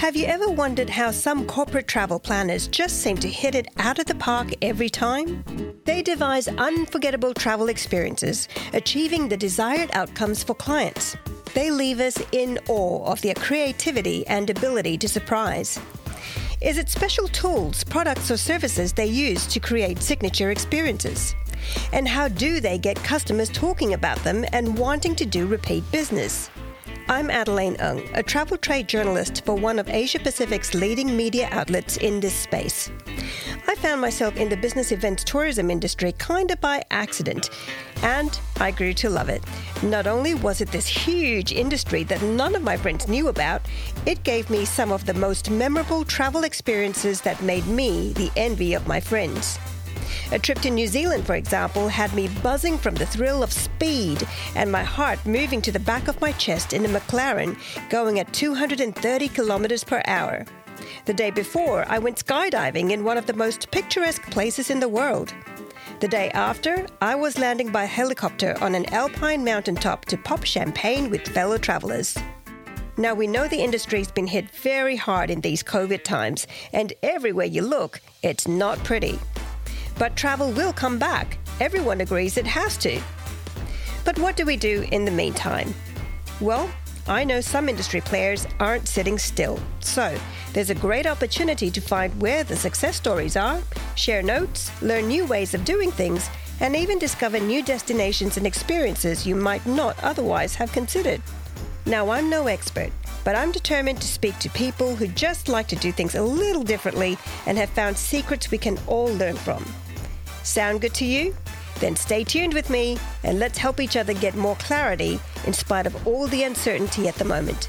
Have you ever wondered how some corporate travel planners just seem to hit it out of the park every time? They devise unforgettable travel experiences, achieving the desired outcomes for clients. They leave us in awe of their creativity and ability to surprise. Is it special tools, products, or services they use to create signature experiences? And how do they get customers talking about them and wanting to do repeat business? I'm Adeline Ung, a travel trade journalist for one of Asia Pacific's leading media outlets in this space. I found myself in the business events tourism industry kind of by accident, and I grew to love it. Not only was it this huge industry that none of my friends knew about, it gave me some of the most memorable travel experiences that made me the envy of my friends. A trip to New Zealand, for example, had me buzzing from the thrill of speed and my heart moving to the back of my chest in a McLaren going at 230 kilometers per hour. The day before, I went skydiving in one of the most picturesque places in the world. The day after, I was landing by helicopter on an alpine mountaintop to pop champagne with fellow travelers. Now, we know the industry's been hit very hard in these COVID times, and everywhere you look, it's not pretty. But travel will come back. Everyone agrees it has to. But what do we do in the meantime? Well, I know some industry players aren't sitting still. So, there's a great opportunity to find where the success stories are, share notes, learn new ways of doing things, and even discover new destinations and experiences you might not otherwise have considered. Now, I'm no expert, but I'm determined to speak to people who just like to do things a little differently and have found secrets we can all learn from. Sound good to you? Then stay tuned with me and let's help each other get more clarity in spite of all the uncertainty at the moment.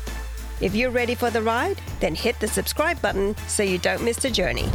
If you're ready for the ride, then hit the subscribe button so you don't miss the journey.